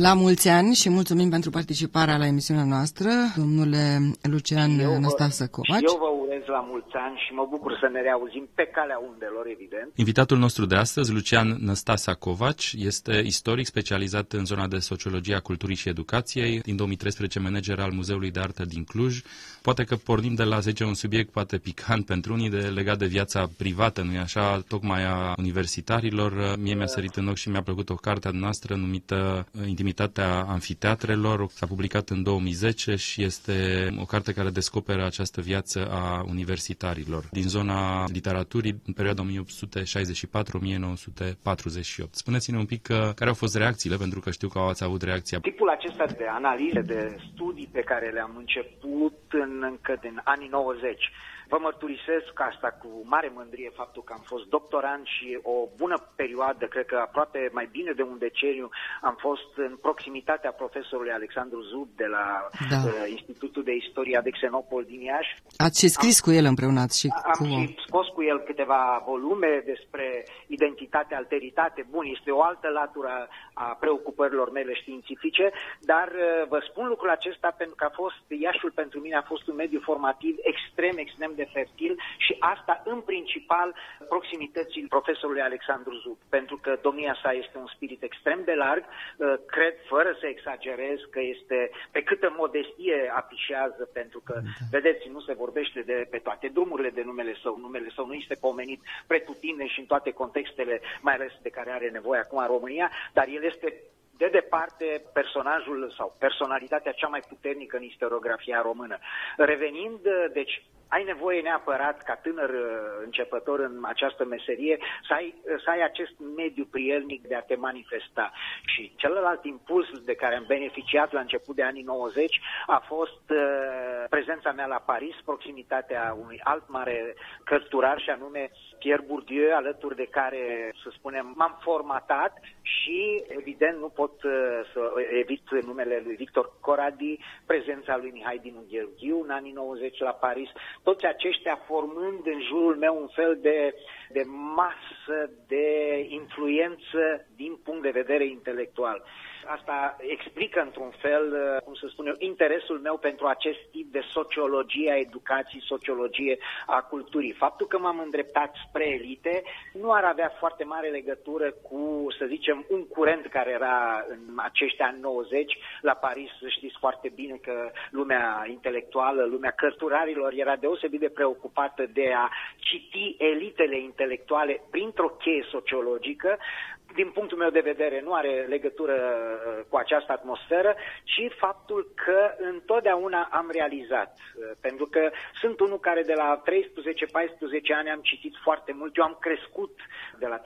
La mulți ani și mulțumim pentru participarea la emisiunea noastră, domnule Lucian Năstasă Covaci. Eu vă urez la mulți ani și mă bucur să ne reauzim pe calea undelor, evident. Invitatul nostru de astăzi, Lucian Năstasa Covaci, este istoric specializat în zona de sociologie a culturii și educației, din 2013 manager al Muzeului de Artă din Cluj. Poate că pornim de la, zice, un subiect poate picant pentru unii, de legat de viața privată, nu-i așa, tocmai a universitarilor. Mie mi-a sărit în ochi și mi-a plăcut o carte a noastră numită Intimitatea amfiteatrelor. S-a publicat în 2010 și este o carte care descoperă această viață a universitarilor din zona literaturii în perioada 1864-1948. Spuneți-ne un pic că, care au fost reacțiile, pentru că știu că ați avut reacția. Tipul acesta de analize, de studii pe care le-am început în, încă din anii 90 Vă mărturisesc asta cu mare mândrie faptul că am fost doctorant și o bună perioadă, cred că aproape mai bine de un deceniu, am fost în proximitatea profesorului Alexandru Zub de la da. uh, Institutul de Istoria de Xenopol din Iași. Ați și scris am, cu el împreună și am cu... și scos cu el câteva volume despre identitate, alteritate. Bun, este o altă latură a preocupărilor mele științifice, dar uh, vă spun lucrul acesta pentru că a fost, Iașul pentru mine a fost un mediu formativ extrem, extrem de fertil și asta în principal proximității profesorului Alexandru Zub, pentru că domnia sa este un spirit extrem de larg, uh, cred fără să exagerez că este pe câtă modestie apișează, pentru că, da. vedeți, nu se vorbește de pe toate drumurile de numele său, numele său nu este pomenit pretutine și în toate contextele, mai ales de care are nevoie acum în România, dar el este de departe personajul sau personalitatea cea mai puternică în istoriografia română. Revenind, deci, ai nevoie neapărat, ca tânăr uh, începător în această meserie, să ai, uh, să ai acest mediu prielnic de a te manifesta. Și celălalt impuls de care am beneficiat la început de anii 90 a fost uh, prezența mea la Paris, proximitatea unui alt mare cărturar și anume Pierre Bourdieu, alături de care, să spunem, m-am formatat și, evident, nu pot uh, să evit numele lui Victor Coradi, prezența lui Mihai Dinu Gheorghiu în anii 90 la Paris, toți aceștia formând în jurul meu un fel de, de masă de influență din punct de vedere intelectual. Asta explică într-un fel, uh, cum să spun eu, interesul meu pentru acest tip de sociologie a educației, sociologie a culturii. Faptul că m-am îndreptat spre elite nu ar avea foarte mare legătură cu, să zicem, un curent care era în acești ani 90 la Paris. Știți foarte bine că lumea intelectuală, lumea cărturarilor era deosebit de preocupată de a citi elitele intelectuale printr-o cheie sociologică din punctul meu de vedere, nu are legătură uh, cu această atmosferă, ci faptul că întotdeauna am realizat. Uh, pentru că sunt unul care de la 13-14 ani am citit foarte mult. Eu am crescut de la 13-14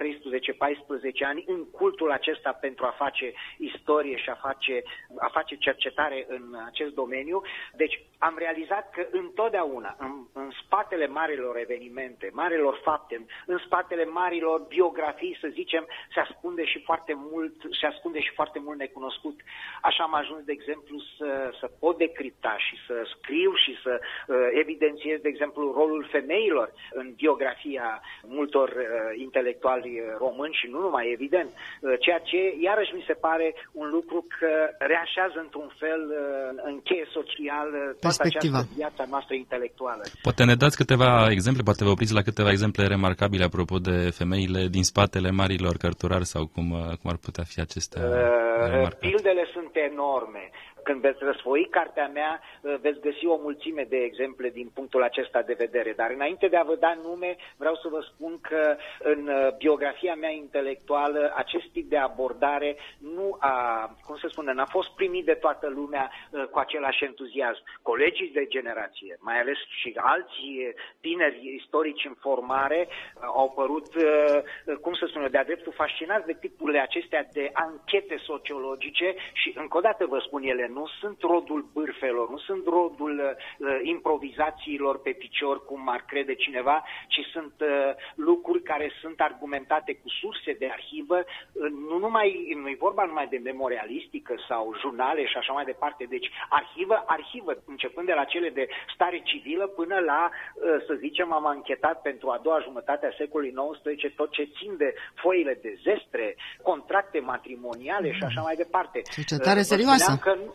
ani în cultul acesta pentru a face istorie și a face, a face cercetare în acest domeniu. Deci am realizat că întotdeauna, în, în spatele marilor evenimente, marilor fapte, în, în spatele marilor biografii, să zicem, se ascunde și foarte mult, se ascunde și foarte mult necunoscut. Așa am ajuns, de exemplu, să, să pot decripta și să scriu și să uh, evidențiez, de exemplu, rolul femeilor în biografia multor uh, intelectuali uh, români și nu numai, evident. Uh, ceea ce, iarăși, mi se pare un lucru că reașează într-un fel uh, în cheie social uh, toată această viața noastră intelectuală. Poate ne dați câteva exemple, poate vă opriți la câteva exemple remarcabile apropo de femeile din spatele marilor cărturari sau cum, cum ar putea fi acestea uh, Pildele sunt enorme. Când veți răsfoi cartea mea, uh, veți găsi o mulțime de exemple din punctul acesta de vedere. Dar înainte de a vă da nume, vreau să vă spun că în uh, biografia mea intelectuală acest tip de abordare nu a, cum să spun, n-a fost primit de toată lumea uh, cu același entuziasm. Colegii de generație, mai ales și alții tineri istorici în formare, au părut, cum să spun, de-a dreptul fascinați de tipurile acestea de anchete sociologice și, încă o dată vă spun ele nu sunt rodul bârfelor, nu sunt rodul uh, improvizațiilor pe picior, cum ar crede cineva, ci sunt uh, lucruri care sunt argumentate cu surse de arhivă, uh, nu numai, nu e vorba numai de memorialistică sau jurnale și așa mai departe, deci arhivă, arhivă, începând de la cele de stare civilă până la, uh, să zicem, am anchetat pentru a doua jumătate a secolului XIX tot ce țin de foile de zestre, contracte matrimoniale și așa mai departe. Cercetare uh, serioasă. Că nu,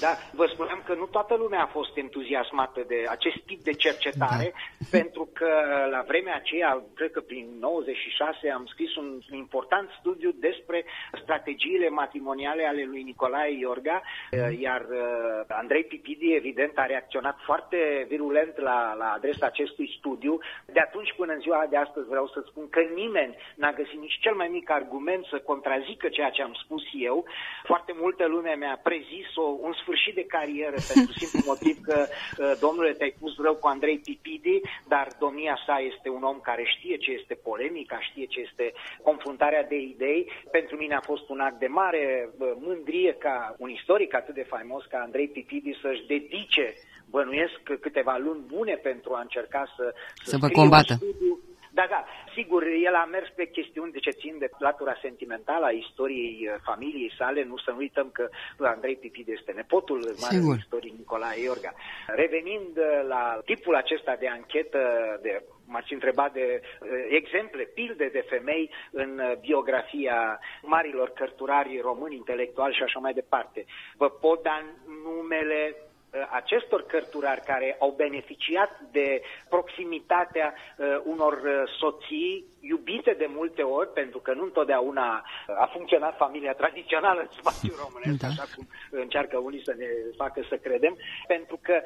da, vă spuneam că nu toată lumea a fost entuziasmată de acest tip de cercetare, da. pentru că la vremea aceea, cred că prin 96, am scris un important studiu despre strategiile matrimoniale ale lui Nicolae Iorga, mhm. iar uh, Andrei Pipidi, evident, a reacționat foarte virulent la, la adresa acestui studiu. De atunci până în ziua de astăzi vreau să spun că nimeni n-a găsit nici cel mai mic argument să contrazică ceea ce am spus eu. Foarte multă lume mi-a prezis-o un sfârșit de carieră pentru simplu motiv că, uh, domnule, te-ai pus rău cu Andrei Pipidi, dar domnia sa este un om care știe ce este polemica, știe ce este confruntarea de idei. Pentru mine a fost un act de mare uh, mândrie ca un istoric atât de faimos ca Andrei Pipidi să-și dedice bănuiesc câteva luni bune pentru a încerca să, să, să vă combată. Studiu, da, da, sigur, el a mers pe chestiuni de ce țin de latura sentimentală a istoriei uh, familiei sale. Nu să nu uităm că Andrei Pipid este nepotul marelui istoric Nicolae Iorga. Revenind uh, la tipul acesta de anchetă, de m-ați întrebat de uh, exemple, pilde de femei în biografia marilor cărturari români, intelectuali și așa mai departe. Vă pot da numele Uh, acestor cărturari care au beneficiat de proximitatea uh, unor uh, soții iubite de multe ori, pentru că nu întotdeauna a funcționat familia tradițională în spațiul românesc, da. așa cum încearcă unii să ne facă să credem, pentru că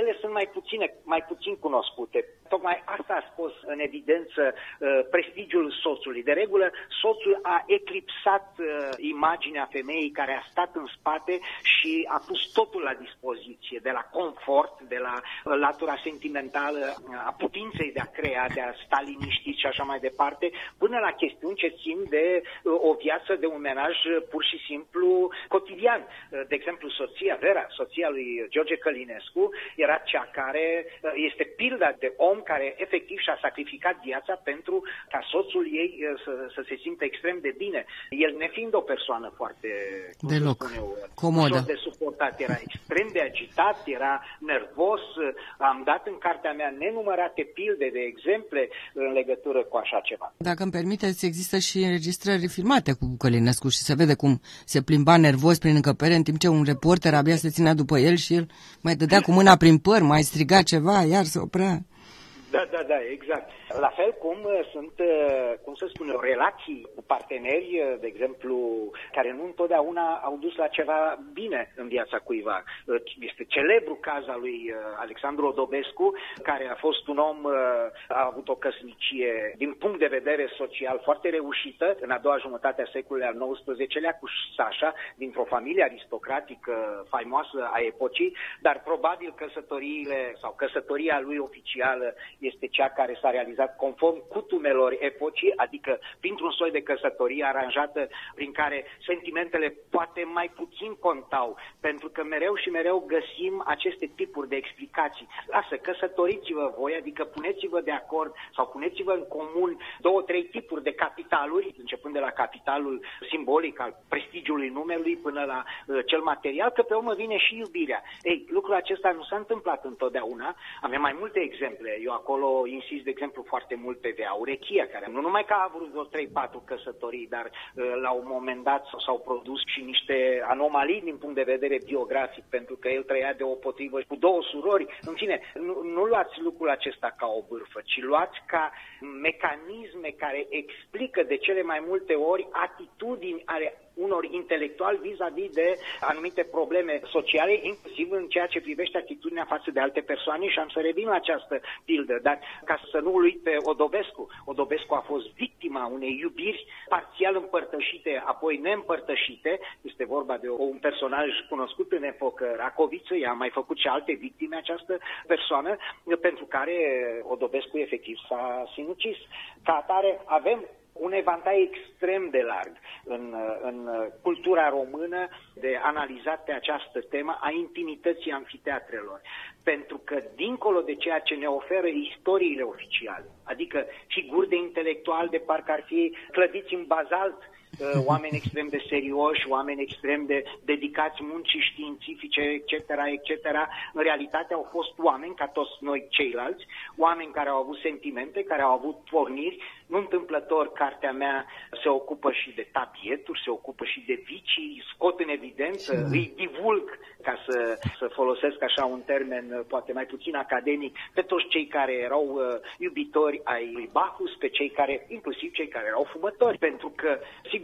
ele sunt mai puține, mai puțin cunoscute. Tocmai asta a spus în evidență uh, prestigiul soțului. De regulă, soțul a eclipsat uh, imaginea femeii care a stat în spate și a pus totul la dispoziție, de la confort, de la uh, latura sentimentală, uh, a putinței de a crea, de a sta liniștit și așa mai departe, până la chestiuni ce țin de uh, o viață, de un menaj uh, pur și simplu cotidian. Uh, de exemplu, soția Vera, soția lui George Călinescu, era cea care uh, este pilda de om care efectiv și-a sacrificat viața pentru ca soțul ei uh, să, să se simtă extrem de bine. El nefiind o persoană foarte Deloc. Eu, comodă. de suportat, era extrem de agitat, era nervos. Am dat în cartea mea nenumărate pilde de exemple în legătură cu așa ceva. Dacă îmi permiteți, există și înregistrări filmate cu Călinescu și se vede cum se plimba nervos prin încăpere în timp ce un reporter abia se ținea după el și el mai dădea cu mâna prin păr, mai striga ceva, iar se oprea. Da, da, da, exact. La fel cum uh, sunt, uh, cum să spun eu, relații cu parteneri, uh, de exemplu, care nu întotdeauna au dus la ceva bine în viața cuiva. Este celebru caz al lui Alexandru Odobescu, care a fost un om, a avut o căsnicie din punct de vedere social foarte reușită în a doua jumătate a secolului al XIX-lea cu Sasha, dintr-o familie aristocratică faimoasă a epocii, dar probabil căsătoriile sau căsătoria lui oficială este cea care s-a realizat conform cutumelor epocii, adică printr-un soi de căsătorie aranjată prin care sentimentele poate mai puțin contau, pentru că mereu și mereu găsim aceste tipuri de explicații. Lasă, căsătoriți-vă voi, adică puneți-vă de acord sau puneți-vă în comun două, trei tipuri de capitaluri, începând de la capitalul simbolic al prestigiului numelui până la uh, cel material, că pe urmă vine și iubirea. Ei, lucrul acesta nu s-a întâmplat întotdeauna. Avem mai multe exemple. Eu acolo acolo insist, de exemplu, foarte mult pe Vea Urechia, care nu numai că a avut vreo 3-4 căsătorii, dar uh, la un moment dat s-au produs și niște anomalii din punct de vedere biografic, pentru că el trăia de o potrivă cu două surori. În fine, nu, nu luați lucrul acesta ca o bârfă, ci luați ca mecanisme care explică de cele mai multe ori atitudini ale unor intelectuali vis-a-vis de anumite probleme sociale, inclusiv în ceea ce privește atitudinea față de alte persoane și am să revin la această pildă, dar ca să nu lui pe Odobescu. Odobescu a fost victima unei iubiri parțial împărtășite, apoi neîmpărtășite. Este vorba de un personaj cunoscut în epocă Racoviță, ea a mai făcut și alte victime această persoană, pentru care Odobescu efectiv s-a sinucis. Ca atare avem un evantai extrem de larg în, în cultura română de analizat pe această temă a intimității anfiteatrelor. Pentru că, dincolo de ceea ce ne oferă istoriile oficiale, adică figuri de intelectual de parcă ar fi clădiți în bazalt Uh, oameni extrem de serioși, oameni extrem de dedicați muncii științifice, etc., etc., în realitate au fost oameni, ca toți noi ceilalți, oameni care au avut sentimente, care au avut porniri. Nu întâmplător, cartea mea se ocupă și de tabieturi, se ocupă și de vicii, scot în evidență, îi divulg, ca să, să folosesc așa un termen uh, poate mai puțin academic, pe toți cei care erau uh, iubitori ai lui Bacchus, pe cei care, inclusiv cei care erau fumători, pentru că, sigur, Sigur,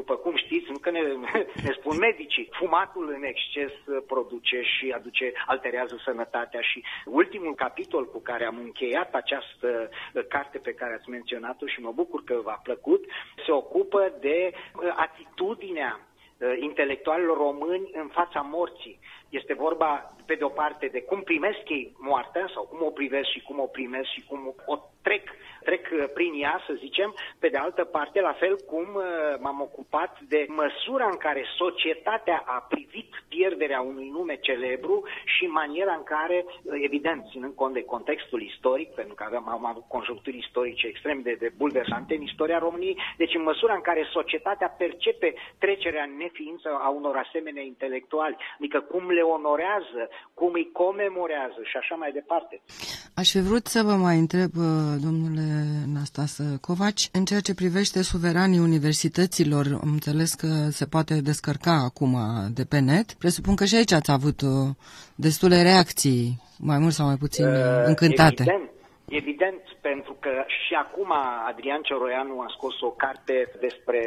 după cum știți, încă ne, ne spun medicii, fumatul în exces produce și aduce, alterează sănătatea și ultimul capitol cu care am încheiat această carte pe care ați menționat-o și mă bucur că v-a plăcut, se ocupă de uh, atitudinea uh, intelectualilor români în fața morții. Este vorba, pe de o parte, de cum primesc ei moartea sau cum o privesc și cum o primesc și cum o trec trec uh, prin ea, să zicem, pe de altă parte, la fel cum uh, m-am ocupat de măsura în care societatea a privit pierderea unui nume celebru și maniera în care, uh, evident, ținând cont de contextul istoric, pentru că aveam, am avut conjuncturi istorice extrem de, de bulversante în istoria României, deci în măsura în care societatea percepe trecerea în neființă a unor asemenea intelectuali, adică cum le onorează, cum îi comemorează și așa mai departe. Aș fi vrut să vă mai întreb, domnule Nastasă Covaci. În ceea ce privește suveranii universităților, am înțeles că se poate descărca acum de pe net. Presupun că și aici ați avut uh, destule reacții, mai mult sau mai puțin uh, încântate. Evident, evident pentru că și acum Adrian Cioroianu a scos o carte despre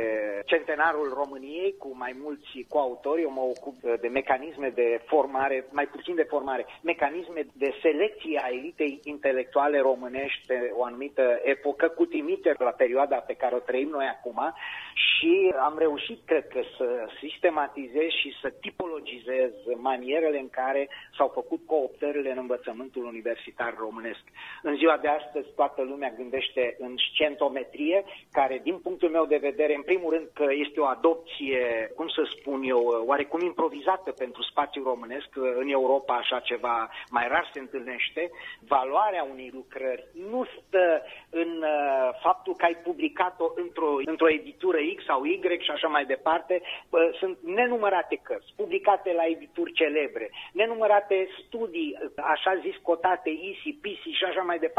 centenarul României cu mai mulți coautori. Eu mă ocup de mecanisme de formare, mai puțin de formare, mecanisme de selecție a elitei intelectuale românești pe o anumită epocă, cu trimitere la perioada pe care o trăim noi acum și am reușit, cred că, să sistematizez și să tipologizez manierele în care s-au făcut cooptările în învățământul universitar românesc. În ziua de astăzi, toată lumea gândește în scentometrie, care, din punctul meu de vedere, în primul rând că este o adopție, cum să spun eu, oarecum improvizată pentru spațiul românesc. În Europa așa ceva mai rar se întâlnește. Valoarea unei lucrări nu stă în uh, faptul că ai publicat-o într-o, într-o editură X sau Y și așa mai departe. Uh, sunt nenumărate cărți publicate la edituri celebre, nenumărate studii, așa zis, cotate, ISI, PISI și așa mai departe,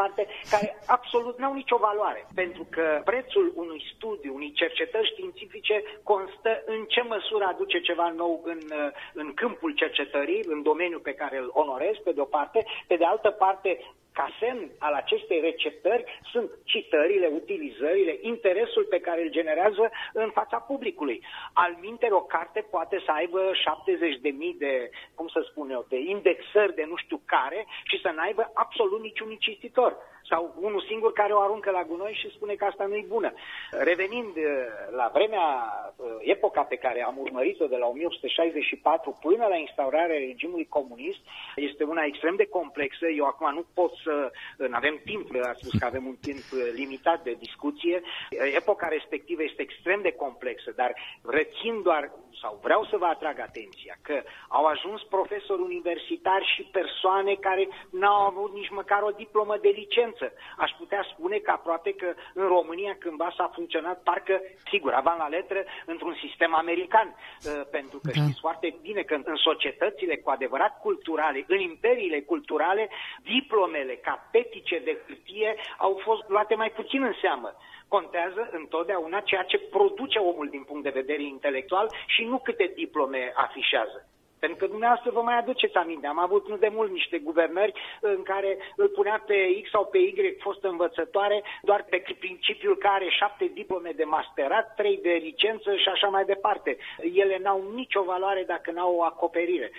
care absolut n-au nicio valoare, pentru că prețul unui studiu, unei cercetări științifice constă în ce măsură aduce ceva nou în, în câmpul cercetării, în domeniul pe care îl onorez, pe de o parte, pe de altă parte, ca semn al acestei receptări sunt citările, utilizările, interesul pe care îl generează în fața publicului. Al minteri, o carte poate să aibă 70.000 de de, cum să spun eu, de indexări de nu știu care și să n-aibă absolut niciun cititor sau unul singur care o aruncă la gunoi și spune că asta nu e bună. Revenind uh, la vremea, uh, epoca pe care am urmărit-o de la 1864 până la instaurarea regimului comunist, este una extrem de complexă. Eu acum nu pot să... Nu avem timp, a spus că avem un timp uh, limitat de discuție. Epoca respectivă este extrem de complexă, dar rețin doar sau vreau să vă atrag atenția că au ajuns profesori universitari și persoane care n-au avut nici măcar o diplomă de licență. Aș putea spune că aproape că în România cândva s-a funcționat parcă, sigur, avan la letră, într-un sistem american. Uh, pentru că da. știți foarte bine că în societățile cu adevărat culturale, în imperiile culturale, diplomele capetice de hârtie au fost luate mai puțin în seamă contează întotdeauna ceea ce produce omul din punct de vedere intelectual și nu câte diplome afișează. Pentru că dumneavoastră vă mai aduceți aminte, am avut nu de mult niște guvernări în care îl punea pe X sau pe Y fost învățătoare doar pe principiul că are șapte diplome de masterat, trei de licență și așa mai departe. Ele n-au nicio valoare dacă n-au o acoperire.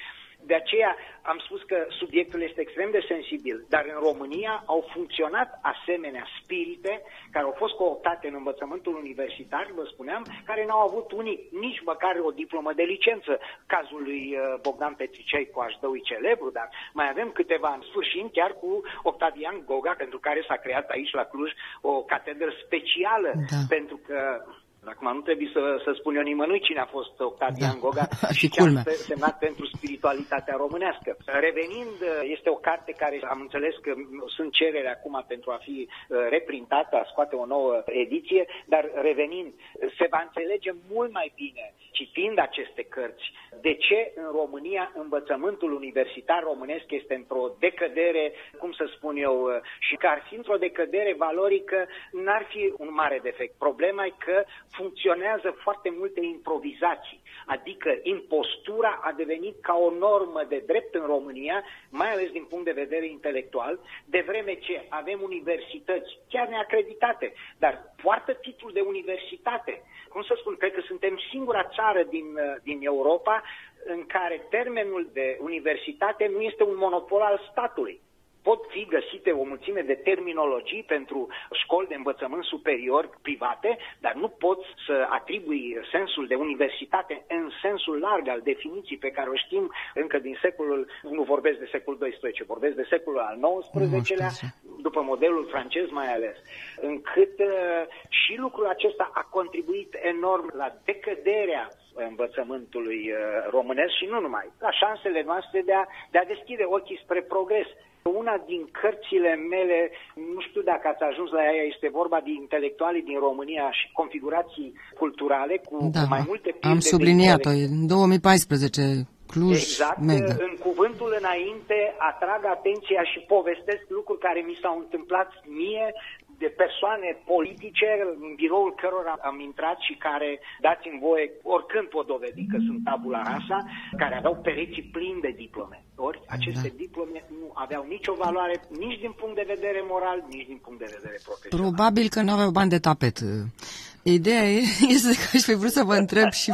De aceea am spus că subiectul este extrem de sensibil, dar în România au funcționat asemenea spirite care au fost cooptate în învățământul universitar, vă spuneam, care n-au avut unii nici măcar o diplomă de licență. Cazul lui uh, Bogdan Petricei cu Așdăui celebru, dar mai avem câteva în sfârșit, chiar cu Octavian Goga, pentru care s-a creat aici la Cluj o catedră specială, da. pentru că Acum nu trebuie să, să spun eu nimănui cine a fost Octavian da. Goga și ce a semnat pentru spiritualitatea românească. Revenind, este o carte care am înțeles că sunt cerere acum pentru a fi uh, reprintată, a scoate o nouă ediție, dar revenind, se va înțelege mult mai bine citind aceste cărți de ce în România învățământul universitar românesc este într-o decădere, cum să spun eu, uh, și că ar fi într-o decădere valorică, n-ar fi un mare defect. Problema e că funcționează foarte multe improvizații, adică impostura a devenit ca o normă de drept în România, mai ales din punct de vedere intelectual, de vreme ce avem universități chiar neacreditate, dar poartă titlul de universitate. Cum să spun, cred că suntem singura țară din, din Europa în care termenul de universitate nu este un monopol al statului pot fi găsite o mulțime de terminologii pentru școli de învățământ superior private, dar nu poți să atribui sensul de universitate în sensul larg al definiției pe care o știm încă din secolul, nu vorbesc de secolul XII, vorbesc de secolul al XIX-lea, după modelul francez mai ales, încât uh, și lucrul acesta a contribuit enorm la decăderea învățământului uh, românesc și nu numai, la șansele noastre de a, de a deschide ochii spre progres. Una din cărțile mele, nu știu dacă ați ajuns la ea, este vorba de intelectualii din România și configurații culturale cu, da, mai multe Am subliniat-o, în 2014, Cluj, Exact, mega. în cuvântul înainte atrag atenția și povestesc lucruri care mi s-au întâmplat mie de persoane politice în biroul cărora am intrat și care, dați-mi voie, oricând pot dovedi că sunt tabula rasa, care aveau pereții plini de diplome. Ori aceste da. diplome nu aveau nicio valoare nici din punct de vedere moral, nici din punct de vedere profesional. Probabil că nu aveau bani de tapet. Ideea este că aș fi vrut să vă întreb și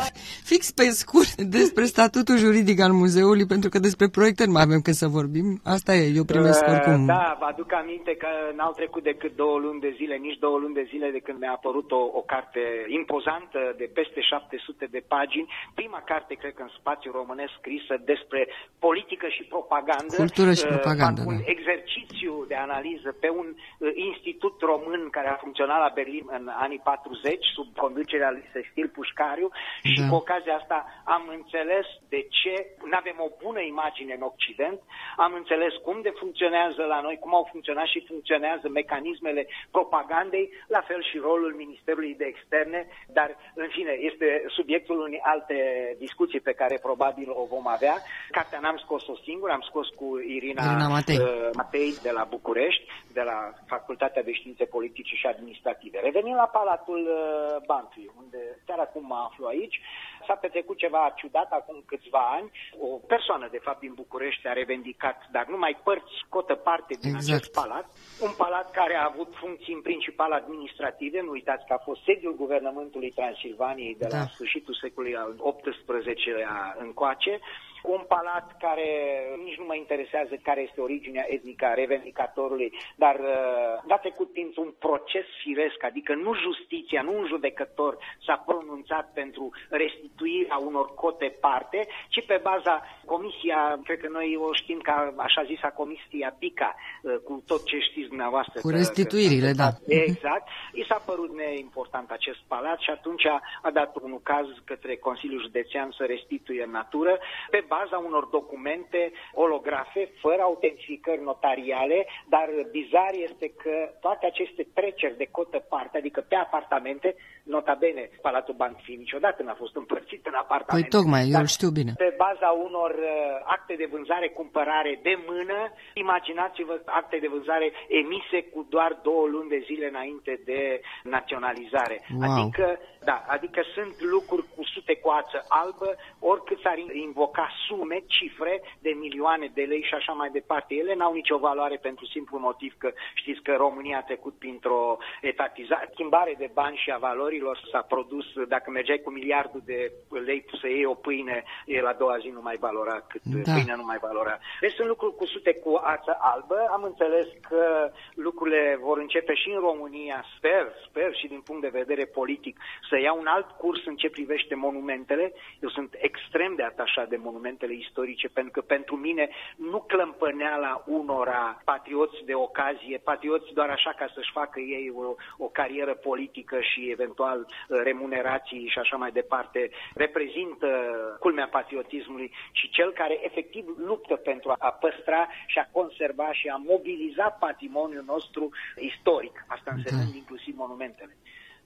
fix pe scurt despre statutul juridic al muzeului, pentru că despre proiecte nu mai avem când să vorbim. Asta e, eu primesc uh, oricum. Da, vă aduc aminte că n-au trecut decât două luni de zile, nici două luni de zile de când mi-a apărut o, o carte impozantă de peste 700 de pagini. Prima carte, cred că în spațiu românesc, scrisă despre politică și propagandă. Cultură și uh, propagandă, un da. exercițiu de analiză pe un uh, institut român care a funcționat la Berlin în anii 40 20, sub conducerea lui Sestil Pușcariu da. și cu ocazia asta am înțeles de ce nu avem o bună imagine în Occident, am înțeles cum de funcționează la noi, cum au funcționat și funcționează mecanismele propagandei, la fel și rolul Ministerului de Externe, dar în fine este subiectul unei alte discuții pe care probabil o vom avea. Cartea n-am scos-o singur, am scos cu Irina, Irina Matei. Uh, Matei de la București, de la Facultatea de Științe Politice și Administrative. Revenim la Palatul uh, Bantui, unde chiar acum mă aflu aici. S-a petrecut ceva ciudat acum câțiva ani. O persoană, de fapt, din București a revendicat, dar numai părți scotă parte din Exact. acest palat. Un palat care a avut funcții în principal administrative. Nu uitați că a fost sediul guvernământului Transilvaniei de la Da. sfârșitul secolului al XVIII-lea încoace un palat care nici nu mă interesează care este originea etnică a revendicatorului, dar uh, a trecut printr-un proces firesc, adică nu justiția, nu un judecător s-a pronunțat pentru restituirea unor cote parte, ci pe baza comisia, cred că noi o știm ca așa zisa comisia PICA, uh, cu tot ce știți dumneavoastră. Cu că- restituirile, că- da. Exact. I s-a părut neimportant acest palat și atunci a dat un caz către Consiliul Județean să restituie în natură pe baza unor documente olografe fără autentificări notariale, dar bizar este că toate aceste treceri de cotă parte, adică pe apartamente, nota bene, Palatul Banfi niciodată n-a fost împărțit în Păi apartamente. tocmai, eu dar îl știu bine. pe baza unor uh, acte de vânzare-cumpărare de mână, imaginați-vă acte de vânzare emise cu doar două luni de zile înainte de naționalizare. Wow. Adică, da, adică sunt lucruri cu sute cu ață albă, oricât s-ar invoca sume, cifre de milioane de lei și așa mai departe. Ele n-au nicio valoare pentru simplu motiv că știți că România a trecut printr-o etatizare, schimbare de bani și a valorilor. S-a produs, dacă mergeai cu miliardul de lei să iei o pâine, el la doua zi nu mai valora cât da. pâine nu mai valora. Deci sunt lucruri cusute cu ață albă. Am înțeles că lucrurile vor începe și în România, sper, sper și din punct de vedere politic, să ia un alt curs în ce privește monumentele. Eu sunt extrem de atașat de monumentele istorice, pentru că pentru mine nu clămpăneala unora patrioți de ocazie, patrioți doar așa ca să-și facă ei o, o carieră politică și eventual uh, remunerații și așa mai departe, reprezintă culmea patriotismului și cel care efectiv luptă pentru a păstra și a conserva și a mobiliza patrimoniul nostru istoric, asta însemnând da. inclusiv monumentele.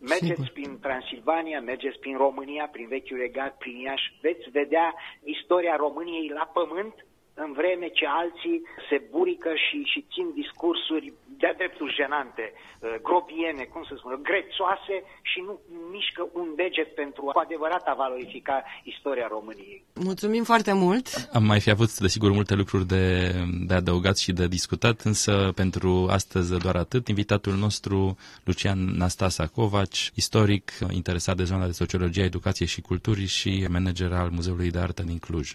Mergeți Sigur. prin Transilvania, mergeți prin România, prin Vechiul Regat, prin Iași, veți vedea istoria României la pământ, în vreme ce alții se burică și, și țin discursuri de-a dreptul jenante, uh, grobiene, cum să spun, grețoase și nu mișcă un deget pentru cu adevărat a valorifica istoria României. Mulțumim foarte mult! Am mai fi avut, desigur, multe lucruri de, de adăugat și de discutat, însă pentru astăzi doar atât. Invitatul nostru, Lucian Nastasa Covaci, istoric interesat de zona de sociologie, educație și culturii și manager al Muzeului de Artă din Cluj.